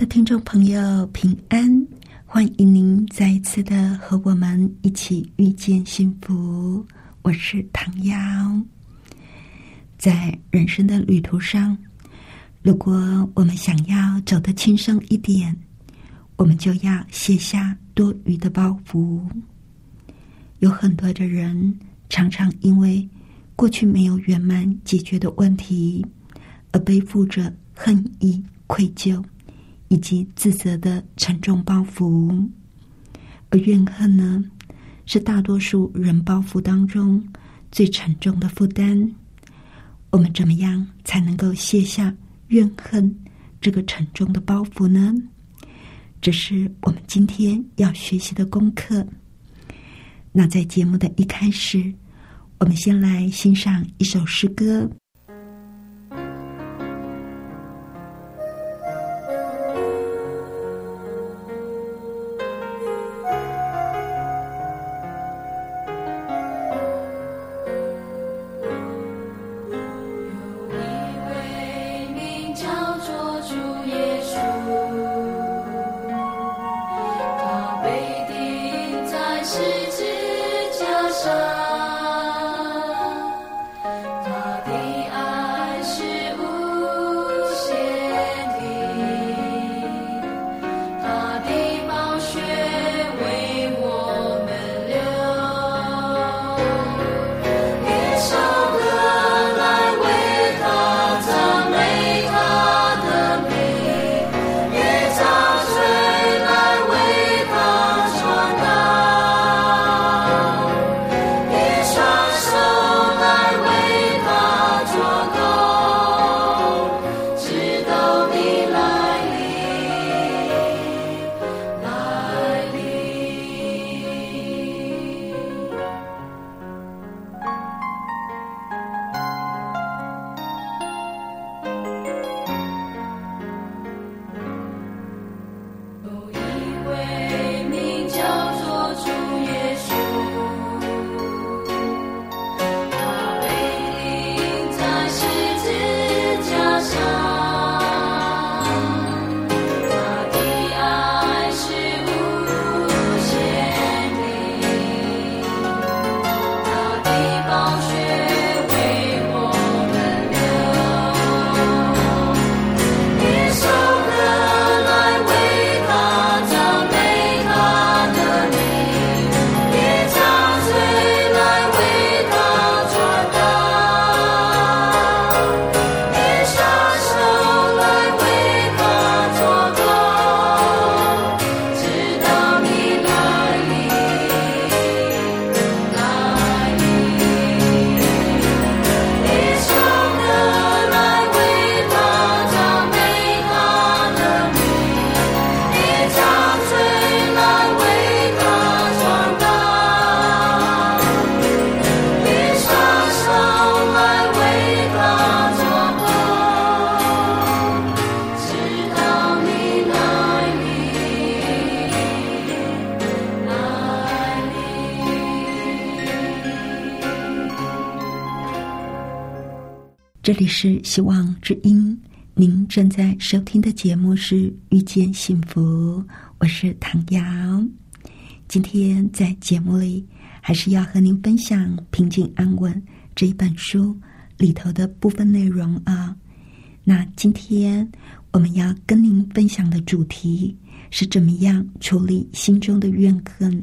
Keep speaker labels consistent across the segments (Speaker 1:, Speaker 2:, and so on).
Speaker 1: 的听众朋友，平安！欢迎您再一次的和我们一起遇见幸福。我是唐瑶，在人生的旅途上。如果我们想要走得轻松一点，我们就要卸下多余的包袱。有很多的人常常因为过去没有圆满解决的问题，而背负着恨意、愧疚以及自责的沉重包袱。而怨恨呢，是大多数人包袱当中最沉重的负担。我们怎么样才能够卸下？怨恨这个沉重的包袱呢？这是我们今天要学习的功课。那在节目的一开始，我们先来欣赏一首诗歌。里是希望之音，您正在收听的节目是《遇见幸福》，我是唐瑶。今天在节目里，还是要和您分享《平静安稳》这一本书里头的部分内容啊。那今天我们要跟您分享的主题是怎么样处理心中的怨恨，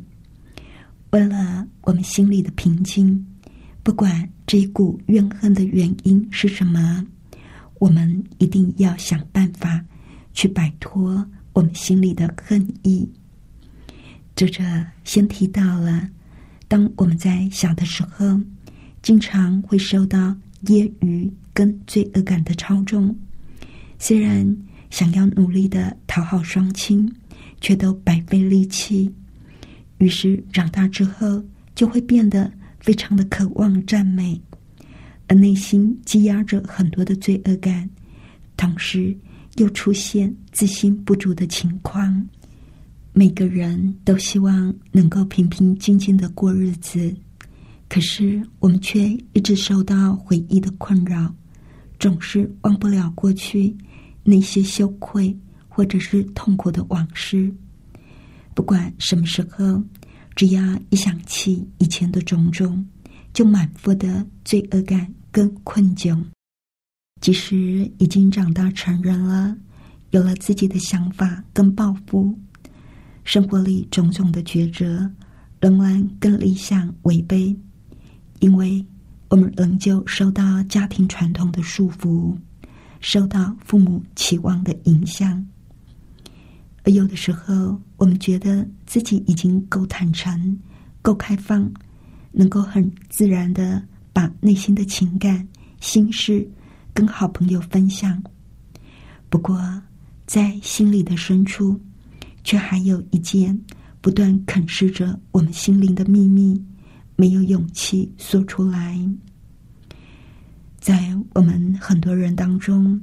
Speaker 1: 为了我们心里的平静。不管这一股怨恨的原因是什么，我们一定要想办法去摆脱我们心里的恨意。作者先提到了，当我们在小的时候，经常会受到揶揄跟罪恶感的操纵。虽然
Speaker 2: 想要努力的讨好双亲，却都白费力气。于是长大之后，就会变得非常的渴望赞美，而内心积压着很多的罪恶感，同时又出现自信不足的情况。每个人都希望能够平平静静的过日子，可是我们却一直受到回忆的困扰，总是忘不了过去那些羞愧或者是痛苦的往事。不管什么时候，只要一想起以前的种种，就满腹的罪恶感跟困窘。即使已经长大成人了，有了自己的想法跟抱负。生活里种种的抉择，仍然跟理想违背，因为我们仍旧受到家庭传统的束缚，受到父母期望的影响。而有的时候，我们觉得自己已经够坦诚、够开放，能够很自然的把内心的情感、心事跟好朋友分享。不过，在心里的深处。却还有一件不断啃噬着我们心灵的秘密，没有勇气说出来。在我们很多人当中，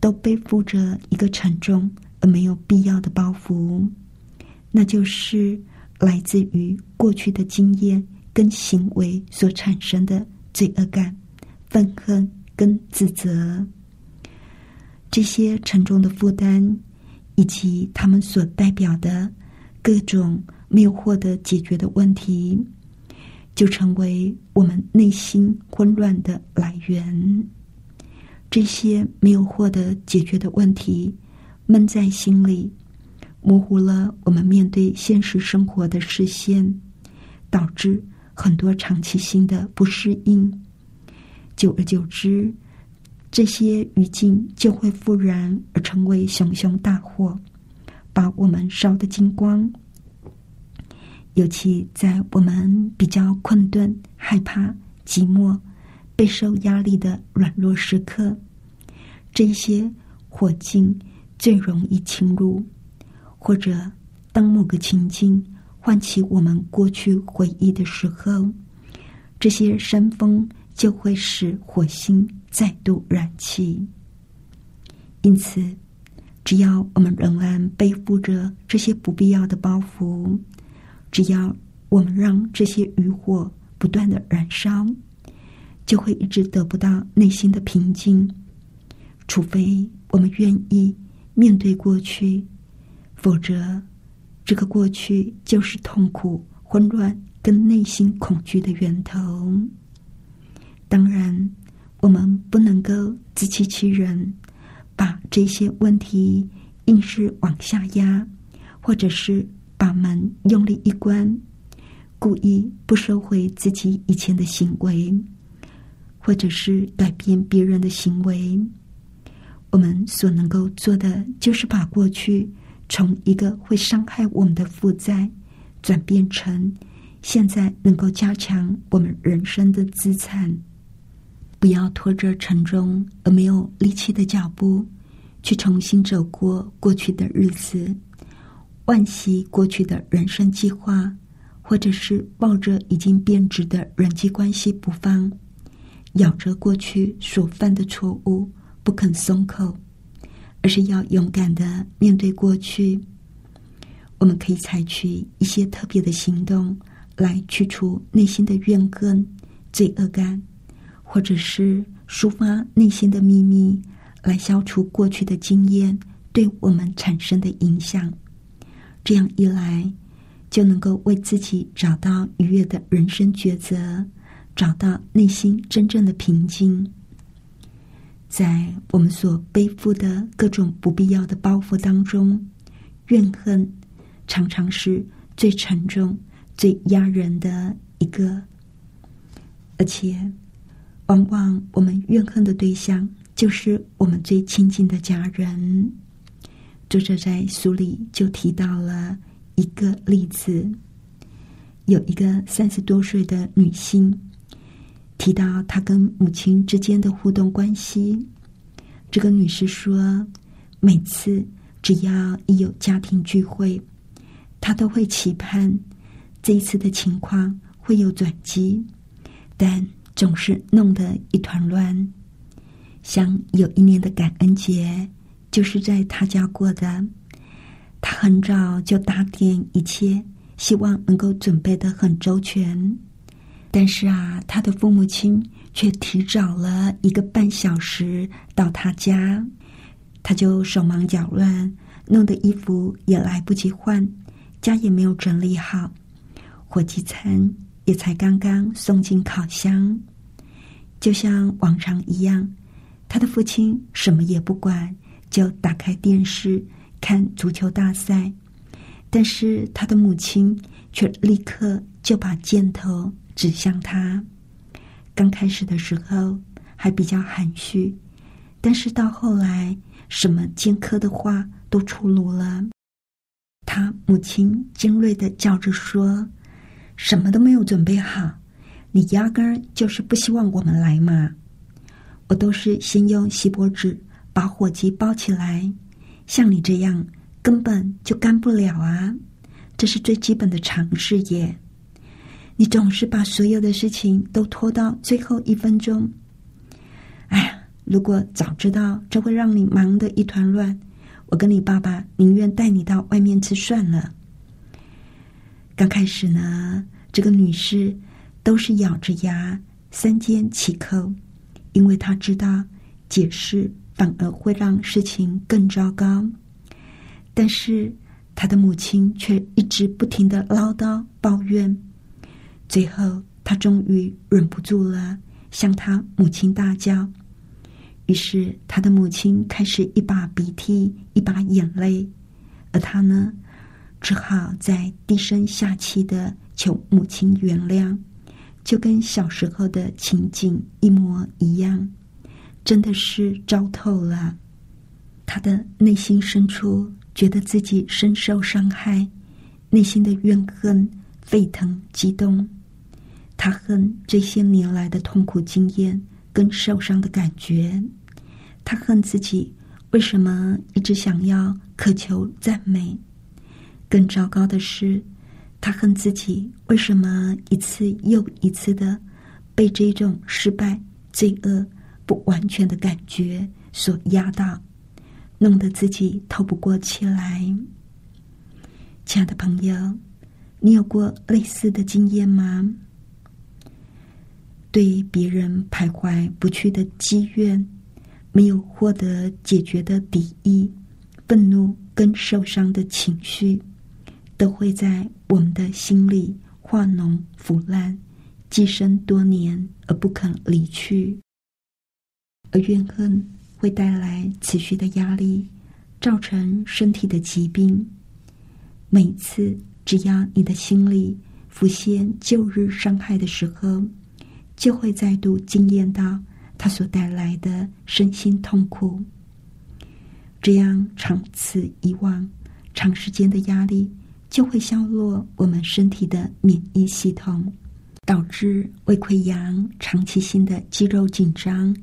Speaker 2: 都背负着一个沉重而没有必要的包袱，那就是来自于过去的经验跟行为所产生的罪恶感、愤恨跟自责。这些沉重的负担。以及他们所代表的各种没有获得解决的问题，就成为我们内心混乱的来源。这些没有获得解决的问题闷在心里，模糊了我们面对现实生活的视线，导致很多长期性的不适应。久而久之。这些余烬就会复燃，而成为熊熊大火，把我们烧得精光。尤其在我们比较困顿、害怕、寂寞、备受压力的软弱时刻，这些火劲最容易侵入。或者，当某个情境唤起我们过去回忆的时候，这些山峰就会使火星。再度燃起。因此，只要我们仍然背负着这些不必要的包袱，只要我们让这些余火不断的燃烧，就会一直得不到内心的平静。除非我们愿意面对过去，否则，这个过去就是痛苦、混乱跟内心恐惧的源头。当然。我们不能够自欺欺人，把这些问题硬是往下压，或者是把门用力一关，故意不收回自己以前的行为，或者是改变别人的行为。我们所能够做的，就是把过去从一个会伤害我们的负债，转变成现在能够加强我们人生的资产。不要拖着沉重而没有力气的脚步，去重新走过过去的日子，惋惜过去的人生计划，或者是抱着已经变质的人际关系不放，咬着过去所犯的错误不肯松口，而是要勇敢的面对过去。我们可以采取一些特别的行动，来去除内心的怨恨、罪恶感。或者是抒发内心的秘密，来消除过去的经验对我们产生的影响。这样一来，就能够为自己找到愉悦的人生抉择，找到内心真正的平静。在我们所背负的各种不必要的包袱当中，怨恨常常是最沉重、最压人的一个，而且。往往我们怨恨的对象就是我们最亲近的家人。作者在书里就提到了一个例子，有一个三十多岁的女性提到她跟母亲之间的互动关系。这个女士说，每次只要一有家庭聚会，他都会期盼这一次的情况会有转机，但总是弄得一团乱。像有一年的感恩节，就是在他家过的。他很早就打点一切，希望能够准备的很周全。但是啊，他的父母亲却提早了一个半小时到他家，他就手忙脚乱，弄得衣服也来不及换，家也没有整理好，火鸡餐也才刚刚送进烤箱，就像往常一样。他的父亲什么也不管，就打开电视看足球大赛。但是他的母亲却立刻就把箭头指向他。刚开始的时候还比较含蓄，但是到后来，什么尖刻的话都出炉了。他母亲尖锐的叫着说：“什么都没有准备好，你压根儿就是不希望我们来嘛。”我都是先用锡箔纸把火机包起来，像你这样根本就干不了啊！这是最基本的常识耶。你总是把所有的事情都拖到最后一分钟。哎呀，如果早知道这会让你忙得一团乱，我跟你爸爸宁愿带你到外面吃算了。刚开始呢，这个女士都是咬着牙三缄其口。因为她知道解释反而会让事情更糟糕，但是她的母亲却一直不停的唠叨抱怨，最后他终于忍不住了，向他母亲大叫。于是他的母亲开始一把鼻涕一把眼泪，而他呢，只好在低声下气的求母亲原谅。就跟小时候的情景一模一样，真的是糟透了。他的内心深处觉得自己深受伤害，内心的怨恨沸腾激动。他恨这些年来的痛苦经验跟受伤的感觉，他恨自己为什么一直想要渴求赞美。更糟糕的是。他恨自己为什么一次又一次的被这种失败、罪恶、不完全的感觉所压倒，弄得自己透不过气来。亲爱的朋友，你有过类似的经验吗？对别人徘徊不去的积怨，没有获得解决的敌意、愤怒跟受伤的情绪。都会在我们的心里化脓腐烂，寄生多年而不肯离去。而怨恨会带来持续的压力，造成身体的疾病。每次只要你的心里浮现旧日伤害的时候，就会再度惊艳到它所带来的身心痛苦。这样长此以往，长时间的压力。就会削弱我们身体的免疫系统，导致胃溃疡、长期性的肌肉紧张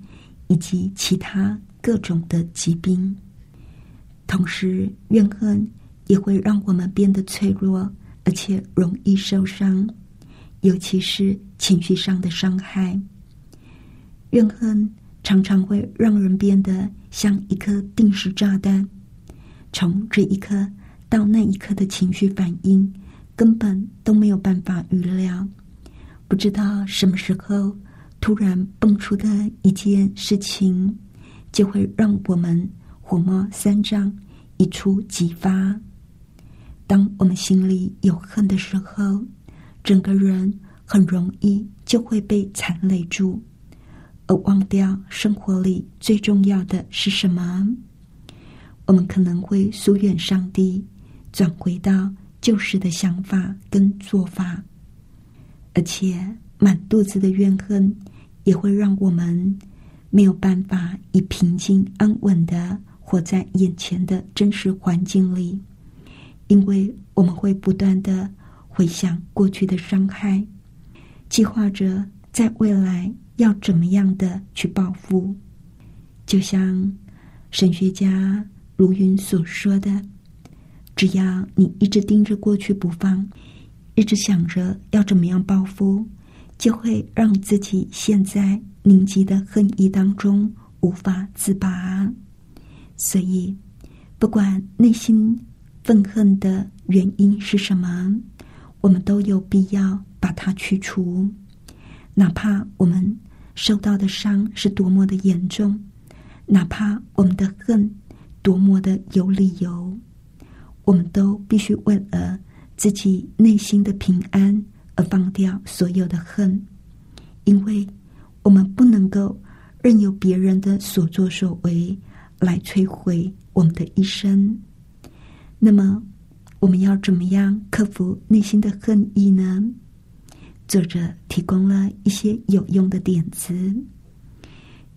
Speaker 2: 以及其他各种的疾病。同时，怨恨也会让我们变得脆弱，而且容易受伤，尤其是情绪上的伤害。怨恨常常会让人变得像一颗定时炸弹，从这一刻。到那一刻的情绪反应，根本都没有办法预料。不知道什么时候突然蹦出的一件事情，就会让我们火冒三丈，一触即发。当我们心里有恨的时候，整个人很容易就会被残累住，而忘掉生活里最重要的是什么。我们可能会疏远上帝。转回到旧时的想法跟做法，而且满肚子的怨恨也会让我们没有办法以平静安稳的活在眼前的真实环境里，因为我们会不断的回想过去的伤害，计划着在未来要怎么样的去报复。就像神学家如云所说的，只要你一直盯着过去不放，一直想着要怎么样报复，就会让自己陷在凝集的恨意当中无法自拔。所以，不管内心愤恨的原因是什么，我们都有必要把它去除，哪怕我们受到的伤是多么的严重。哪怕我们的恨多么的有理由，我们都必须为了自己内心的平安而放掉所有的恨，因为我们不能够任由别人的所作所为来摧毁我们的一生。那么，我们要怎么样克服内心的恨意呢？作者提供了一些有用的点子。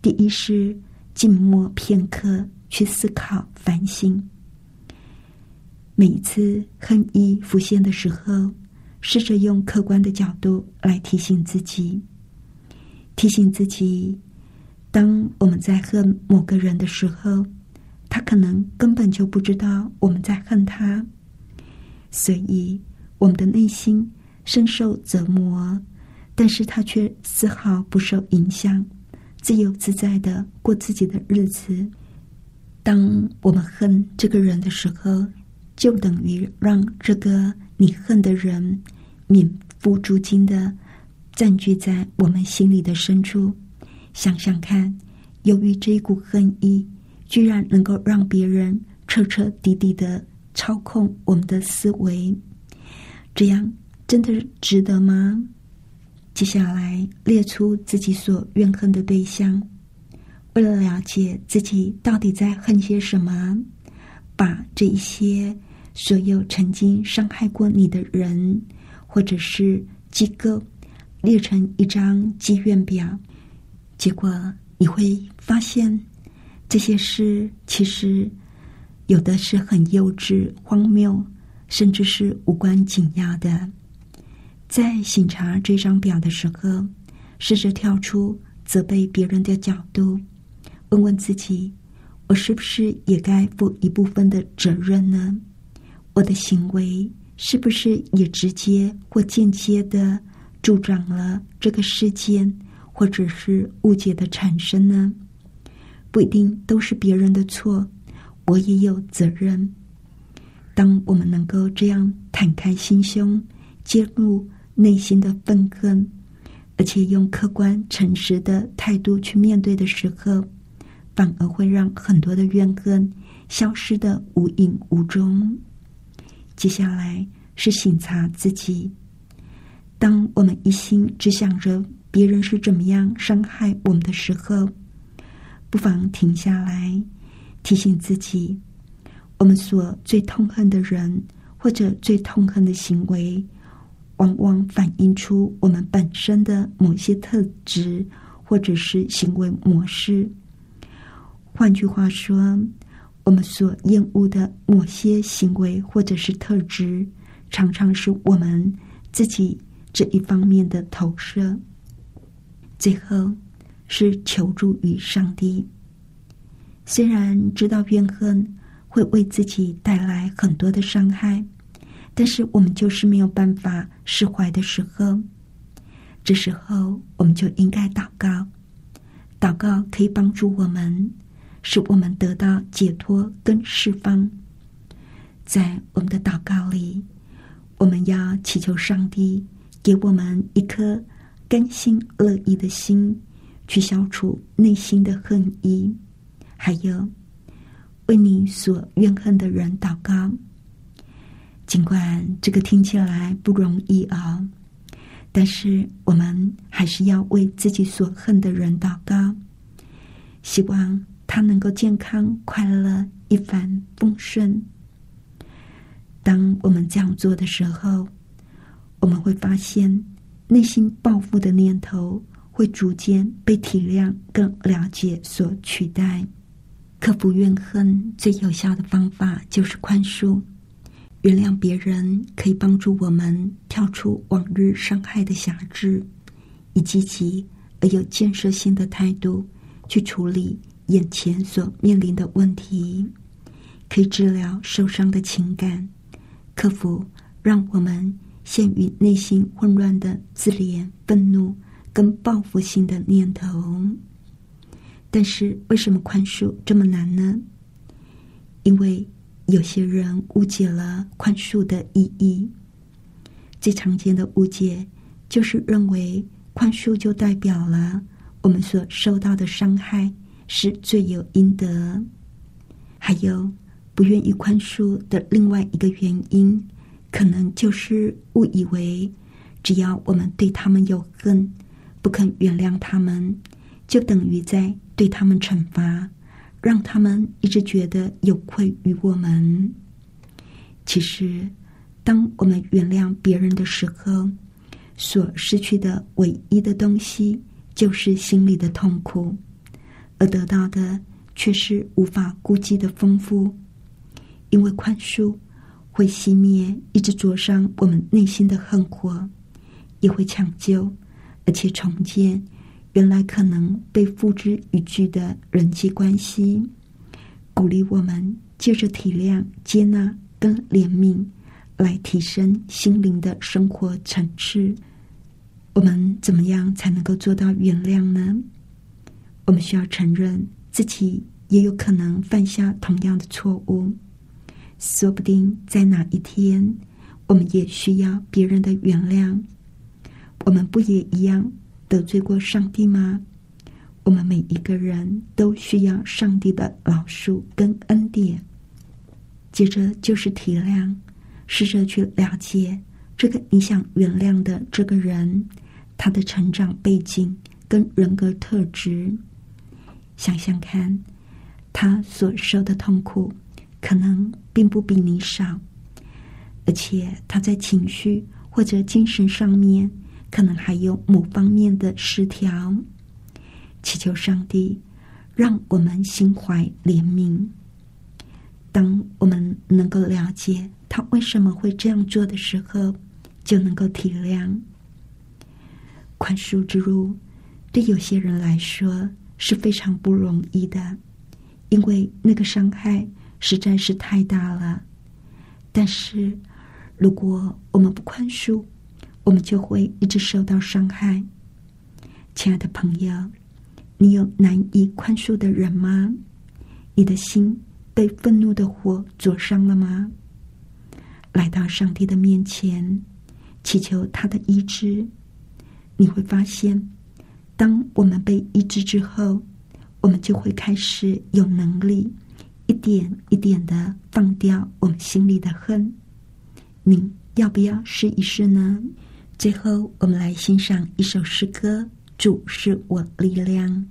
Speaker 2: 第一是。静默片刻，去思考、反省。每一次恨意浮现的时候，试着用客观的角度来提醒自己，提醒自己：当我们在恨某个人的时候，他可能根本就不知道我们在恨他，所以我们的内心深受折磨，但是他却丝毫不受影响。自由自在的过自己的日子。当我们恨这个人的时候，就等于让这个你恨的人免付租金的占据在我们心里的深处。想想看，由于这一股恨意，居然能够让别人彻彻底底的操控我们的思维，这样真的值得吗？接下来列出自己所怨恨的对象，为了了解自己到底在恨些什么，把这一些所有曾经伤害过你的人或者是机构列成一张积怨表，结果你会发现这些事其实有的是很幼稚、荒谬，甚至是无关紧要的。在审查这张表的时候，试着跳出责备别人的角度，问问自己：我是不是也该负一部分的责任呢？我的行为是不是也直接或间接的助长了这个事件或者是误解的产生呢？不一定都是别人的错，我也有责任。当我们能够这样坦开心胸，揭露。内心的愤恨，而且用客观诚实的态度去面对的时候，反而会让很多的怨恨消失的无影无踪。接下来是省察自己，当我们一心只想着别人是怎么样伤害我们的时候，不妨停下来，提醒自己，我们所最痛恨的人或者最痛恨的行为。往往反映出我们本身的某些特质，或者是行为模式。换句话说，我们所厌恶的某些行为或者是特质，常常是我们自己这一方面的投射。最后是求助于上帝。虽然知道怨恨会为自己带来很多的伤害。但是我们就是没有办法释怀的时候，这时候我们就应该祷告。祷告可以帮助我们，使我们得到解脱跟释放。在我们的祷告里，我们要祈求上帝给我们一颗甘心乐意的心，去消除内心的恨意，还有为你所怨恨的人祷告。尽管这个听起来不容易啊，但是我们还是要为自己所恨的人祷告，希望他能够健康、快乐、一帆风顺。当我们这样做的时候，我们会发现内心报复的念头会逐渐被体谅、更了解所取代。克服怨恨最有效的方法就是宽恕。原谅别人可以帮助我们跳出往日伤害的辖制，以积极而有建设性的态度去处理眼前所面临的问题。可以治疗受伤的情感，克服让我们陷于内心混乱的自怜、愤怒跟报复性的念头。但是，为什么宽恕这么难呢？因为有些人误解了宽恕的意义。最常见的误解就是认为宽恕就代表了我们所受到的伤害是罪有应得。还有不愿意宽恕的另外一个原因，可能就是误以为只要我们对他们有恨，不肯原谅他们，就等于在对他们惩罚。让他们一直觉得有愧于我们。其实，当我们原谅别人的时候，所失去的唯一的东西就是心里的痛苦，而得到的却是无法估计的丰富。因为宽恕会熄灭一直灼伤我们内心的恨火，也会抢救而且重建。原来可能被付之一炬的人际关系，鼓励我们借着体谅、接纳跟怜悯，来提升心灵的生活层次。我们怎么样才能够做到原谅呢？我们需要承认自己也有可能犯下同样的错误，说不定在哪一天，我们也需要别人的原谅。我们不也一样？得罪过上帝吗？我们每一个人都需要上帝的饶恕跟恩典。接着就是体谅，试着去了解这个你想原谅的这个人，他的成长背景跟人格特质。想想看，他所受的痛苦可能并不比你少，而且他在情绪或者精神上面。可能还有某方面的失调，祈求上帝让我们心怀怜悯。当我们能够了解他为什么会这样做的时候，就能够体谅。宽恕之路对有些人来说是非常不容易的，因为那个伤害实在是太大了。但是如果我们不宽恕，我们就会一直受到伤害。亲爱的朋友，你有难以宽恕的人吗？你的心被愤怒的火灼伤了吗？来到上帝的面前，祈求他的医治。你会发现，当我们被医治之后，我们就会开始有能力一点一点的放掉我们心里的恨。你要不要试一试呢？最后，我们来欣赏一首诗歌：“主是我力量。”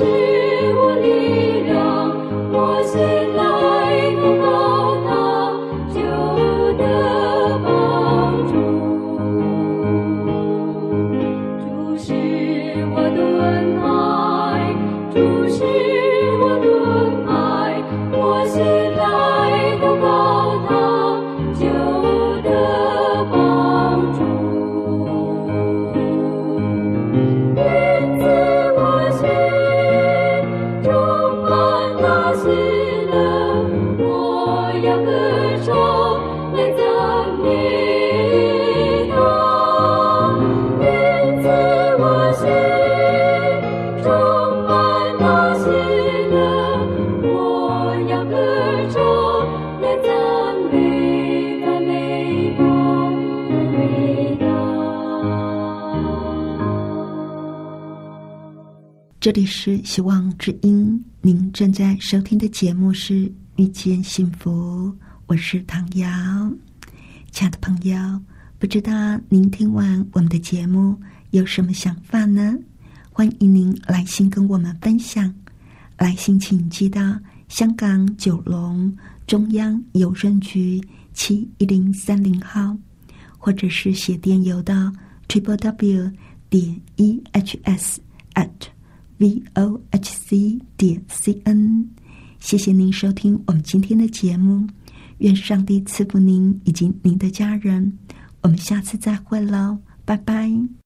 Speaker 1: 我
Speaker 2: 这里是希望之音，您正在收听的节目是《遇见幸福》，我是唐瑶。亲爱的朋友，不知道您听完我们的节目有什么想法呢？欢迎您来信跟我们分享。来信请寄到香港九龙中央邮政局七一零三零号，或者是写电邮到 triple w 点 e h s at v o h c 点 c n。谢谢您收听我们今天的节目，愿上帝赐福您以及您的家人。我们下次再会喽，拜拜。